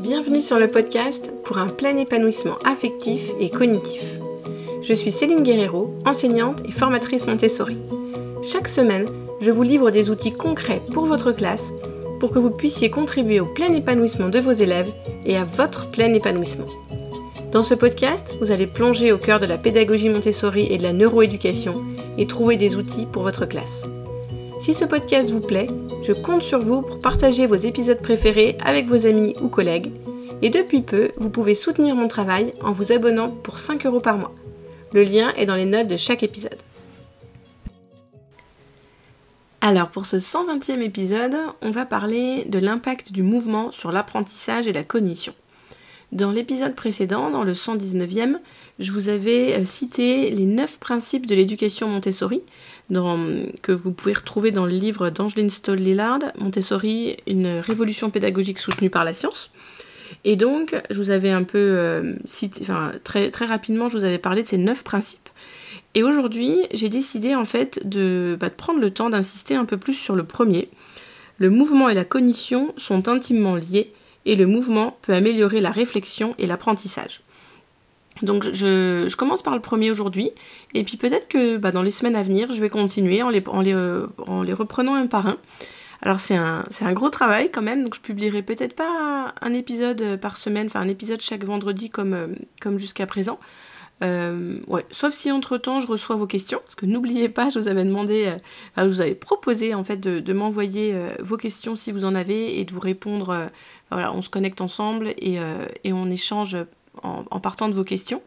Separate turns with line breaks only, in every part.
Bienvenue sur le podcast pour un plein épanouissement affectif et cognitif. Je suis Céline Guerrero, enseignante et formatrice Montessori. Chaque semaine, je vous livre des outils concrets pour votre classe pour que vous puissiez contribuer au plein épanouissement de vos élèves et à votre plein épanouissement. Dans ce podcast, vous allez plonger au cœur de la pédagogie Montessori et de la neuroéducation et trouver des outils pour votre classe. Si ce podcast vous plaît, je compte sur vous pour partager vos épisodes préférés avec vos amis ou collègues. Et depuis peu, vous pouvez soutenir mon travail en vous abonnant pour 5 euros par mois. Le lien est dans les notes de chaque épisode. Alors pour ce 120e épisode, on va parler de l'impact du mouvement sur l'apprentissage et la cognition. Dans l'épisode précédent, dans le 119e, je vous avais euh, cité les 9 principes de l'éducation Montessori, que vous pouvez retrouver dans le livre d'Angeline Stoll-Lillard, Montessori, une révolution pédagogique soutenue par la science. Et donc, je vous avais un peu euh, cité, très, très rapidement, je vous avais parlé de ces 9 principes. Et aujourd'hui, j'ai décidé en fait bah, de prendre le temps d'insister un peu plus sur le premier. Le mouvement et la cognition sont intimement liés et le mouvement peut améliorer la réflexion et l'apprentissage. Donc je, commence par le premier aujourd'hui, et puis peut-être que bah, dans les semaines à venir, je vais continuer en les, euh, reprenant un par un. Alors c'est un, gros travail quand même, donc je publierai peut-être pas un épisode par semaine, enfin un épisode chaque vendredi comme, euh, jusqu'à présent. Euh, sauf si entre-temps je reçois vos questions, parce que n'oubliez pas, je vous avais demandé, je vous avais proposé en fait de, m'envoyer vos questions si vous en avez et de vous répondre voilà, on se connecte ensemble et, on échange en, partant de vos questions.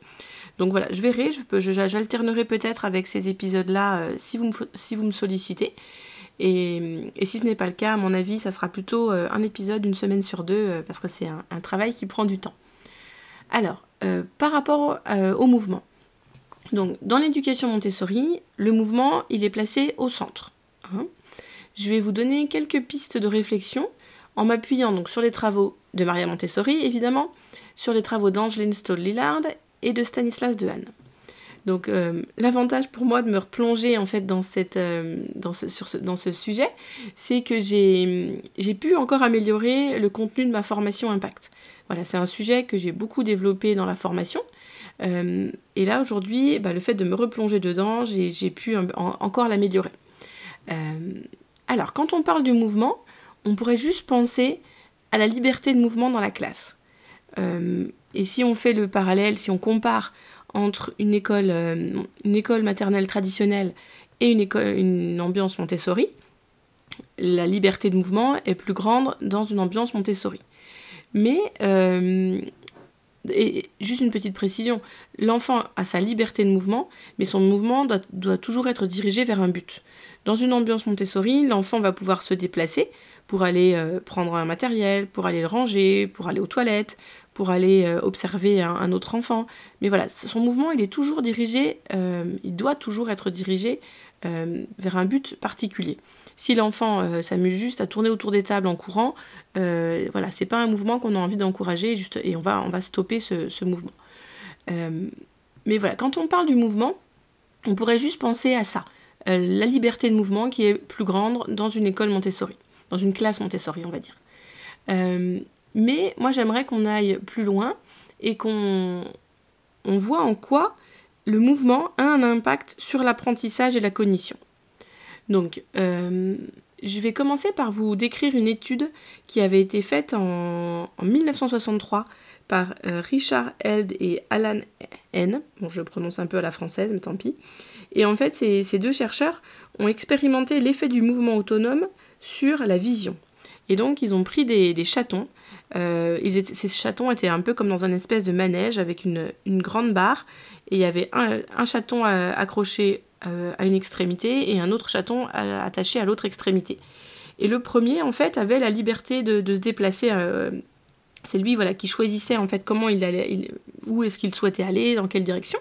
Donc voilà, je verrai, j'alternerai peut-être avec ces épisodes-là euh, si, vous me, si vous me sollicitez. Et, si ce n'est pas le cas, à mon avis, ça sera plutôt euh, un épisode une semaine sur deux, parce que c'est un, travail qui prend du temps. Alors, par rapport au mouvement. Donc, dans l'éducation Montessori, le mouvement, il est placé au centre. Hein. Je vais vous donner quelques pistes de réflexion en m'appuyant donc sur les travaux de Maria Montessori, évidemment, sur les travaux d'Angeline Stoll-Lillard et de Stanislas Dehaene. Donc euh, l'avantage pour moi de me replonger en fait dans, euh, ce sujet, c'est que j'ai pu encore améliorer le contenu de ma formation Impact. Voilà, c'est un sujet que j'ai beaucoup développé dans la formation. Euh, et là aujourd'hui, bah, le fait de me replonger dedans, j'ai pu encore l'améliorer. alors quand on parle du mouvement, on pourrait juste penser à la liberté de mouvement dans la classe. Euh, et si on fait le parallèle, si on compare entre une école, euh, une école maternelle traditionnelle et une, école, une ambiance Montessori, la liberté de mouvement est plus grande dans une ambiance Montessori. Mais, euh, et juste une petite précision, l'enfant a sa liberté de mouvement, mais son mouvement doit, toujours être dirigé vers un but. Dans une ambiance Montessori, l'enfant va pouvoir se déplacer, pour aller prendre un matériel, pour aller le ranger, pour aller aux toilettes, pour aller euh, observer un, autre enfant. Mais voilà, son mouvement, il est toujours dirigé, euh, il doit toujours être dirigé vers un but particulier. Si l'enfant s'amuse juste à tourner autour des tables en courant, voilà, c'est pas un mouvement qu'on a envie d'encourager juste, et on va, on va stopper ce, mouvement. mais voilà, quand on parle du mouvement, on pourrait juste penser à ça, la liberté de mouvement qui est plus grande dans une école Montessori dans une classe Montessori, on va dire. Euh, mais moi, j'aimerais qu'on aille plus loin et qu'on on voit en quoi le mouvement a un impact sur l'apprentissage et la cognition. Donc, euh, je vais commencer par vous décrire une étude qui avait été faite en, 1963 par euh, Richard Held et Alan N. Bon, je prononce un peu à la française, mais tant pis. Et en fait, ces, ces deux chercheurs ont expérimenté l'effet du mouvement autonome sur la vision. Et donc ils ont pris des, chatons. Euh, ces chatons étaient un peu comme dans un espèce de manège avec une, grande barre. Et il y avait un, chaton accroché euh, à une extrémité et un autre chaton attaché à l'autre extrémité. Et le premier, en fait, avait la liberté de, se déplacer. Euh, c'est lui voilà, qui choisissait en fait comment il allait, où est-ce qu'il souhaitait aller, dans quelle direction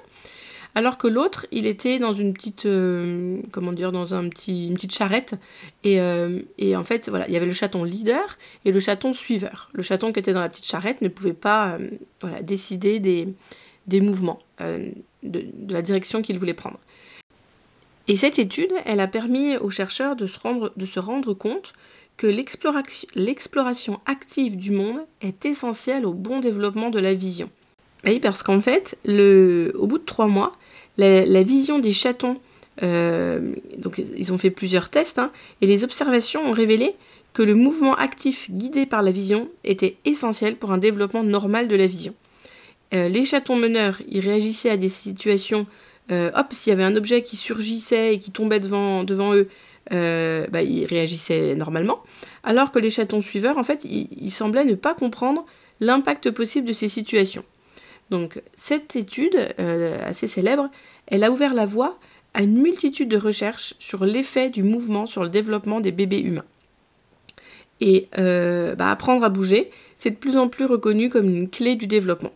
alors que l'autre, il était dans une petite, euh, comment dire, dans un petit, une petite charrette, euh, et, en fait, voilà, il y avait le chaton leader et le chaton suiveur. Le chaton qui était dans la petite charrette ne pouvait pas, euh, voilà, décider des, des mouvements, de, la direction qu'il voulait prendre. Et cette étude, elle a permis aux chercheurs de se rendre, de se rendre compte que l'exploration active du monde est essentielle au bon développement de la vision. Oui, parce qu'en fait, le, au bout de trois mois, la, vision des chatons, euh, donc ils ont fait plusieurs tests, hein, et les observations ont révélé que le mouvement actif guidé par la vision était essentiel pour un développement normal de la vision. Euh, les chatons meneurs, ils réagissaient à des situations, euh, hop, s'il y avait un objet qui surgissait et qui tombait devant, eux, bah, ils réagissaient normalement, alors que les chatons suiveurs, en fait, ils, semblaient ne pas comprendre l'impact possible de ces situations. Donc cette étude, assez célèbre, elle a ouvert la voie à une multitude de recherches sur l'effet du mouvement sur le développement des bébés humains. Et bah, apprendre à bouger, c'est de plus en plus reconnu comme une clé du développement.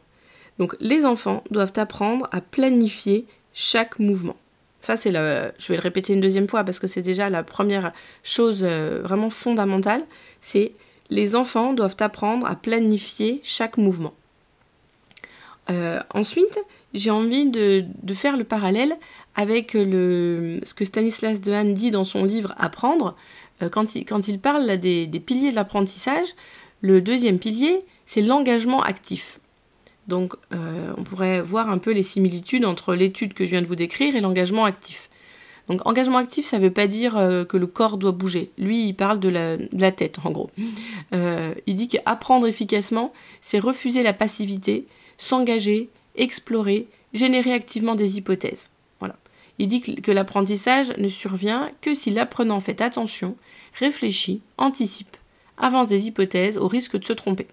Donc les enfants doivent apprendre à planifier chaque mouvement. Ça, c'est le. Je vais le répéter une deuxième fois parce que c'est déjà la première chose euh, vraiment fondamentale. C'est les enfants doivent apprendre à planifier chaque mouvement. Euh, ensuite, j'ai envie de, faire le parallèle avec ce que Stanislas Dehaene dit dans son livre Apprendre. Euh, quand, il, parle des piliers de l'apprentissage, le deuxième pilier, c'est l'engagement actif. Donc euh, on pourrait voir un peu les similitudes entre l'étude que je viens de vous décrire et l'engagement actif. Donc engagement actif, ça ne veut pas dire que le corps doit bouger. Lui, il parle de la, tête, en gros. Il dit qu'apprendre efficacement, c'est refuser la passivité, s'engager, explorer, générer activement des hypothèses. Il dit que l'apprentissage ne survient que si l'apprenant fait attention, réfléchit, anticipe, avance des hypothèses au risque de se tromper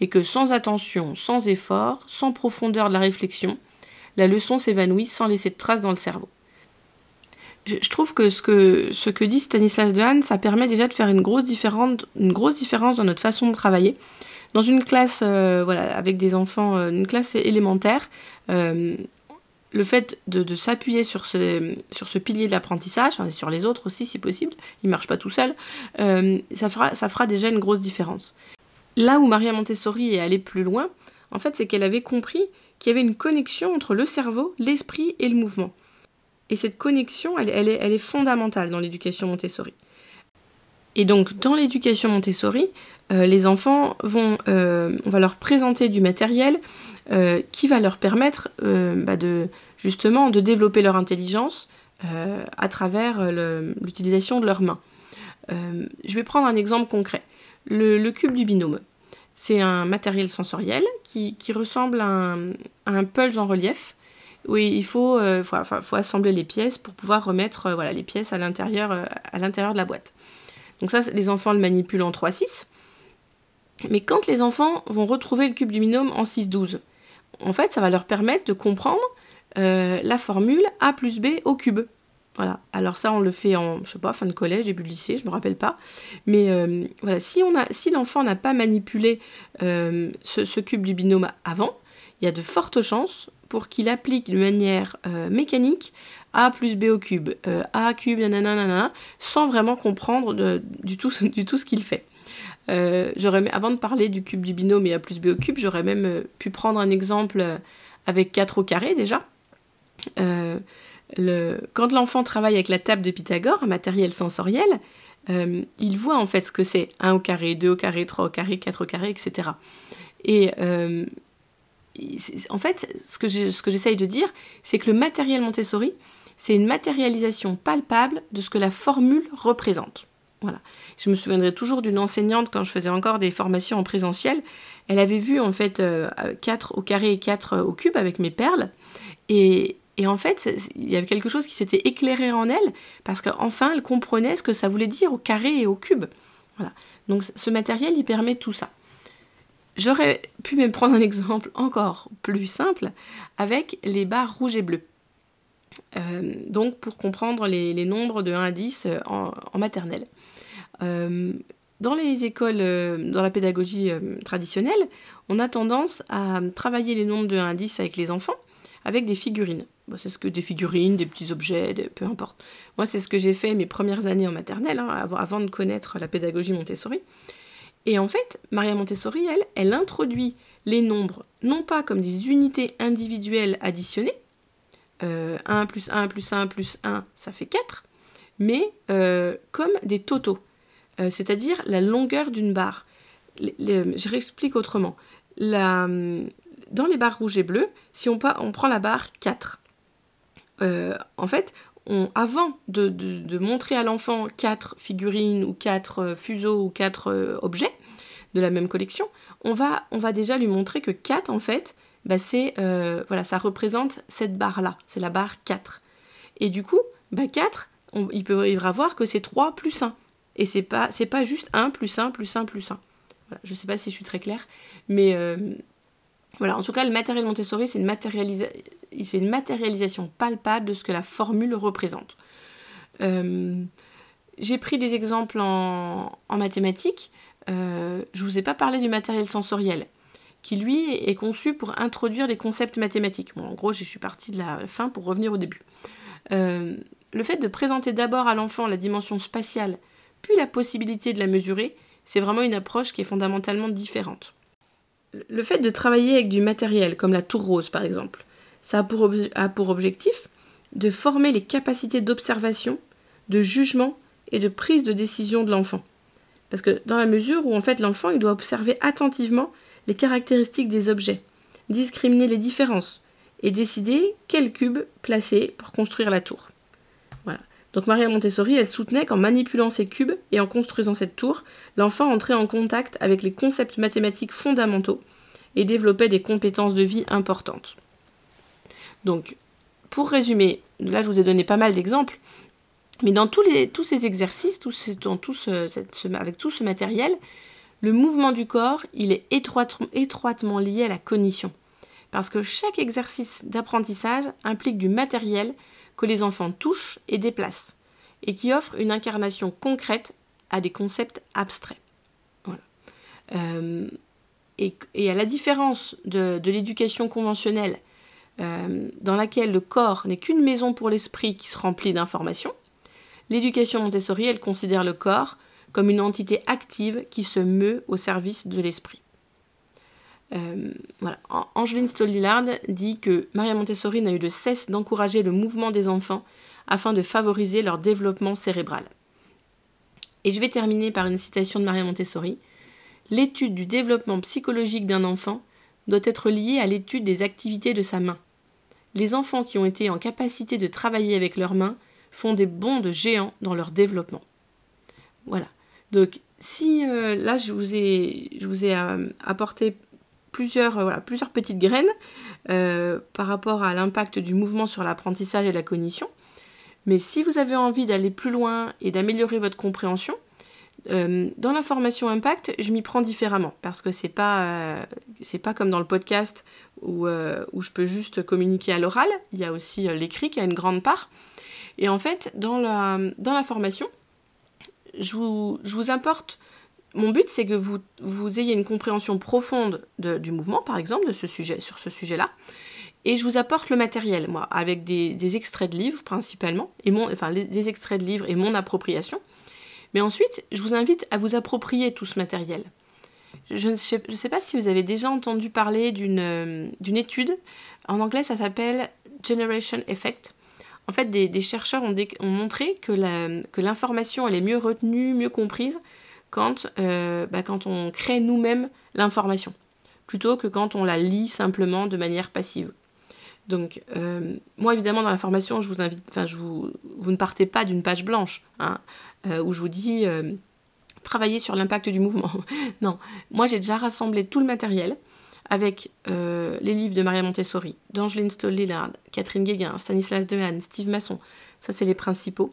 et que sans attention, sans effort, sans profondeur de la réflexion, la leçon s'évanouit sans laisser de traces dans le cerveau. Je, trouve que ce, que dit Stanislas Dehaene, ça permet déjà de faire une grosse différence dans notre façon de travailler. Dans une classe, euh, voilà, avec des enfants, euh, une classe élémentaire, euh, le fait de, s'appuyer sur ce, pilier de l'apprentissage, et sur les autres aussi si possible, il ne marche pas tout seul, ça, fera, ça fera déjà une grosse différence. Là où Maria Montessori est allée plus loin, en fait, c'est qu'elle avait compris qu'il y avait une connexion entre le cerveau, l'esprit et le mouvement. Et cette connexion, elle, est, fondamentale dans l'éducation Montessori. Et donc, dans l'éducation Montessori, euh, les enfants vont, euh, on va leur présenter du matériel euh, qui va leur permettre bah, justement de développer leur intelligence à travers l'utilisation de leurs mains. je vais prendre un exemple concret. le, cube du binôme. C'est un matériel sensoriel qui, ressemble à un, pulse en relief où il faut, assembler les pièces pour pouvoir remettre les pièces à à l'intérieur de la boîte. Donc ça, les enfants le manipulent en 3-6. Mais quand les enfants vont retrouver le cube du binôme en 6-12, en fait, ça va leur permettre de comprendre la formule A plus B au cube. Voilà. Alors ça, on le fait en, je fin de collège, début de lycée, je me rappelle pas. Mais euh, voilà, si l'enfant n'a pas manipulé euh, ce, cube du binôme avant, il y a de fortes chances pour qu'il applique de manière euh, mécanique a plus b au cube, a cube, nanana, sans vraiment comprendre du, tout, du tout ce qu'il fait. j'aurais, avant de parler du cube du binôme et a plus b au cube, j'aurais même pu prendre un exemple avec 4 au carré déjà quand l'enfant travaille avec la table de Pythagore, un matériel sensoriel, euh, il voit en fait ce que c'est 1 au carré, 2 au carré, 3 au carré, 4 au carré, etc. Et euh, en fait, ce que j'essaye de dire, c'est que le matériel Montessori, c'est une matérialisation palpable de ce que la formule représente. Voilà. Je me souviendrai toujours d'une enseignante quand je faisais encore des formations en présentiel. Elle avait vu en fait 4 euh, au carré et 4 au cube avec mes perles. Et, et en fait, il y avait quelque chose qui s'était éclairé en elle, parce qu'enfin, elle comprenait ce que ça voulait dire au carré et au cube. Voilà. Donc ce matériel, il permet tout ça. J'aurais pu même prendre un exemple encore plus simple avec les barres rouges et bleues. Euh, donc pour comprendre les, nombres de 1 à 10 euh, en, maternelle. Euh, dans les écoles, dans la pédagogie traditionnelle, on a tendance à travailler les nombres de 1 à 10 avec les enfants avec des figurines. Bah, c'est ce que des figurines, des petits objets, peu importe. Moi, c'est ce que j'ai fait mes premières années en maternelle, hein, avant, de connaître la pédagogie Montessori. Et en fait, Maria Montessori, elle, elle introduit les nombres non pas comme des unités individuelles additionnées, 1 euh, plus 1 plus 1 plus 1, ça fait 4, mais euh, comme des totaux. c'est-à-dire la longueur d'une barre. je réexplique autrement. dans les barres rouges et bleues, si on, prend la barre 4, en fait, avant de, montrer à l'enfant quatre figurines ou quatre euh, fuseaux ou quatre euh, objets de la même collection, on va déjà lui montrer que 4, en fait, bah, c'est, euh, voilà, ça représente cette barre-là, c'est la barre 4. Et du coup, bah 4, il peut y avoir que c'est 3 plus 1. Et c'est pas, c'est pas juste 1 plus 1 plus 1 plus 1. Voilà, je sais pas si je suis très claire, mais voilà, en tout cas, le matériel Montessori, c'est une, une, matérialisation palpable de ce que la formule représente. Euh, j'ai pris des exemples en, mathématiques. Euh, je ne vous ai pas parlé du matériel sensoriel, qui lui est conçu pour introduire les concepts mathématiques. En gros, je suis partie de la fin pour revenir au début. Euh, le fait de présenter d'abord à l'enfant la dimension spatiale, puis la possibilité de la mesurer, c'est vraiment une approche qui est fondamentalement différente le fait de travailler avec du matériel, comme la tour rose par exemple, ça a pour, a pour objectif de former les capacités d'observation, de jugement et de prise de décision de l'enfant. Parce que dans la mesure où en fait l'enfant il doit observer attentivement les caractéristiques des objets, discriminer les différences et décider quel cube placer pour construire la tour. Voilà. Donc Maria Montessori, elle soutenait qu'en manipulant ces cubes et en construisant cette tour, l'enfant entrait en contact avec les concepts mathématiques fondamentaux et développait des compétences de vie importantes. Donc, pour résumer, là je vous ai donné pas mal d'exemples, mais dans tous, tous ces exercices, dans avec tout ce matériel, le mouvement du corps, il est étroitement lié à la cognition. Parce que chaque exercice d'apprentissage implique du matériel que les enfants touchent et déplacent, et qui offre une incarnation concrète à des concepts abstraits. Euh, et, à la différence de, l'éducation conventionnelle, euh, dans laquelle le corps n'est qu'une maison pour l'esprit qui se remplit d'informations, l'éducation Montessori, elle considère le corps comme une entité active qui se meut au service de l'esprit. Euh. Angeline Stollillard dit que Maria Montessori n'a eu de cesse d'encourager le mouvement des enfants afin de favoriser leur développement cérébral. Et je vais terminer par une citation de Maria Montessori. L'étude du développement psychologique d'un enfant doit être liée à l'étude des activités de sa main. Les enfants qui ont été en capacité de travailler avec leurs mains font des bonds de géants dans leur développement. Voilà. Donc si euh, là je vous ai, je vous ai euh, apporté plusieurs, euh, plusieurs petites graines par rapport à l'impact du mouvement sur l'apprentissage et la cognition. Mais si vous avez envie d'aller plus loin et d'améliorer votre compréhension, dans la formation impact, je m'y prends différemment parce que c'est pas pas comme dans le podcast où, où je peux juste communiquer à l'oral. Il y a aussi l'écrit qui a une grande part. Et en fait, dans la, dans la formation, je vous, importe mon but, c'est que vous, ayez une compréhension profonde du mouvement, par exemple, de ce sujet, sur ce sujet-là. Et je vous apporte le matériel, moi, avec des, extraits de livres principalement, et mon, enfin des extraits de livres et mon appropriation. Mais ensuite, je vous invite à vous approprier tout ce matériel. Je ne sais, pas si vous avez déjà entendu parler d'une étude. En anglais, ça s'appelle Generation Effect. En fait, des, chercheurs ont, ont, montré que l'information, elle est mieux retenue, mieux comprise quand, euh, bah, quand on crée nous-mêmes l'information, plutôt que quand on la lit simplement de manière passive. Donc, euh, moi, évidemment, dans la formation, je vous invite, enfin, je vous, vous ne partez pas d'une page blanche, hein, euh, où je vous dis travailler sur l'impact du mouvement. non, moi, j'ai déjà rassemblé tout le matériel avec les livres de Maria Montessori, d'Angeline Stoll-Lillard, Catherine Guéguin, Stanislas Dehaene, Steve Masson. Ça, c'est les principaux.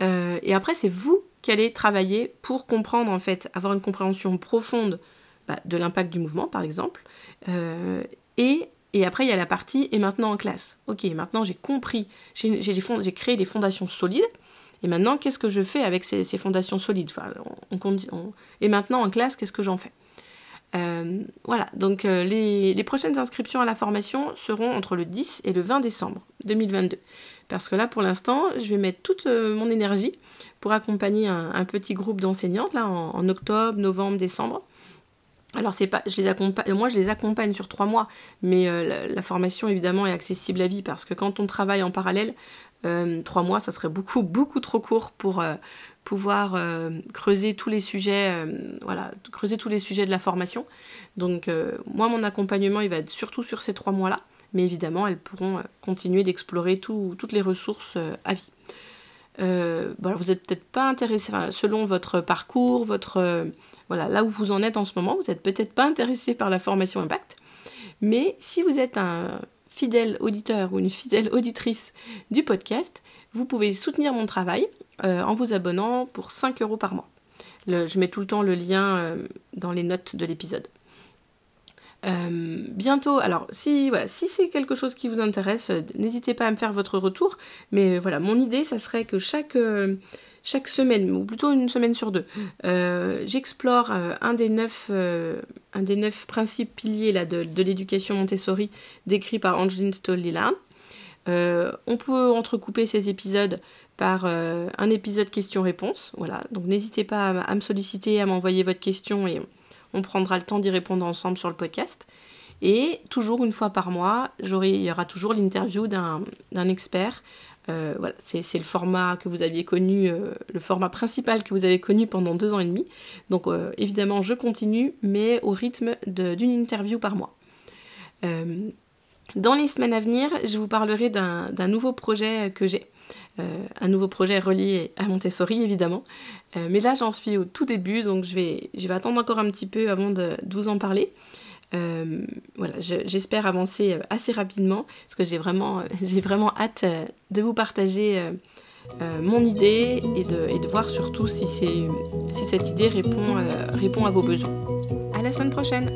et après, c'est vous qu'elle travailler pour comprendre, en fait, avoir une compréhension profonde bah, de l'impact du mouvement, par exemple. Euh, et, après, il y a la partie et maintenant en classe. Ok, maintenant j'ai compris, j'ai créé des fondations solides. Et maintenant, qu'est-ce que je fais avec ces, fondations solides? Et maintenant, en classe, qu'est-ce que j'en fais? Euh, Voilà, donc euh, les, prochaines inscriptions à la formation seront entre le 10 et le 20 décembre 2022. Parce que là, pour l'instant, je vais mettre toute mon énergie pour accompagner un, petit groupe d'enseignantes là en, octobre, novembre, décembre. Alors c'est pas, je les accompagne, moi je les accompagne sur trois mois, mais euh, la, formation évidemment est accessible à vie parce que quand on travaille en parallèle, euh, trois mois ça serait beaucoup beaucoup trop court pour euh, pouvoir creuser tous les sujets, voilà, creuser tous les sujets de la formation. Donc moi, mon accompagnement, il va être surtout sur ces trois mois-là, mais évidemment, elles pourront continuer d'explorer toutes les ressources à vie. vous n'êtes peut-être pas intéressé, selon votre parcours, votre voilà, là où vous en êtes en ce moment, vous n'êtes peut-être pas intéressé par la formation Impact, mais si vous êtes un fidèle auditeur ou une fidèle auditrice du podcast, vous pouvez soutenir mon travail euh, en vous abonnant pour 5 euros par mois. je mets tout le temps le lien euh, dans les notes de l'épisode. Euh, bientôt, alors si voilà, si c'est quelque chose qui vous intéresse, n'hésitez pas à me faire votre retour. Mais voilà, mon idée, ça serait que chaque chaque semaine, ou plutôt une semaine sur deux, j'explore un, des neuf, un des neuf principes piliers là, de, l'éducation Montessori décrit par Angeline Stoll-Lillard. on peut entrecouper ces épisodes par un épisode question-réponse. Voilà, donc n'hésitez pas à, me solliciter, à m'envoyer votre question et on prendra le temps d'y répondre ensemble sur le podcast. Et toujours une fois par mois, il y aura toujours l'interview d'un expert euh, voilà, c'est le format que vous aviez connu, euh, le format principal que vous avez connu pendant deux ans et demi. Donc euh, évidemment, je continue, mais au rythme d'une interview par mois. dans les semaines à venir, je vous parlerai d'un nouveau projet que j'ai. Un nouveau projet relié à Montessori, évidemment. mais là, j'en suis au tout début, donc je vais, je vais attendre encore un petit peu avant de vous en parler. Euh, voilà, j'espère avancer euh, assez rapidement parce que j'ai vraiment, vraiment hâte euh, de vous partager mon idée et de, et de, voir surtout si, si cette idée répond, répond à vos besoins. À la semaine prochaine!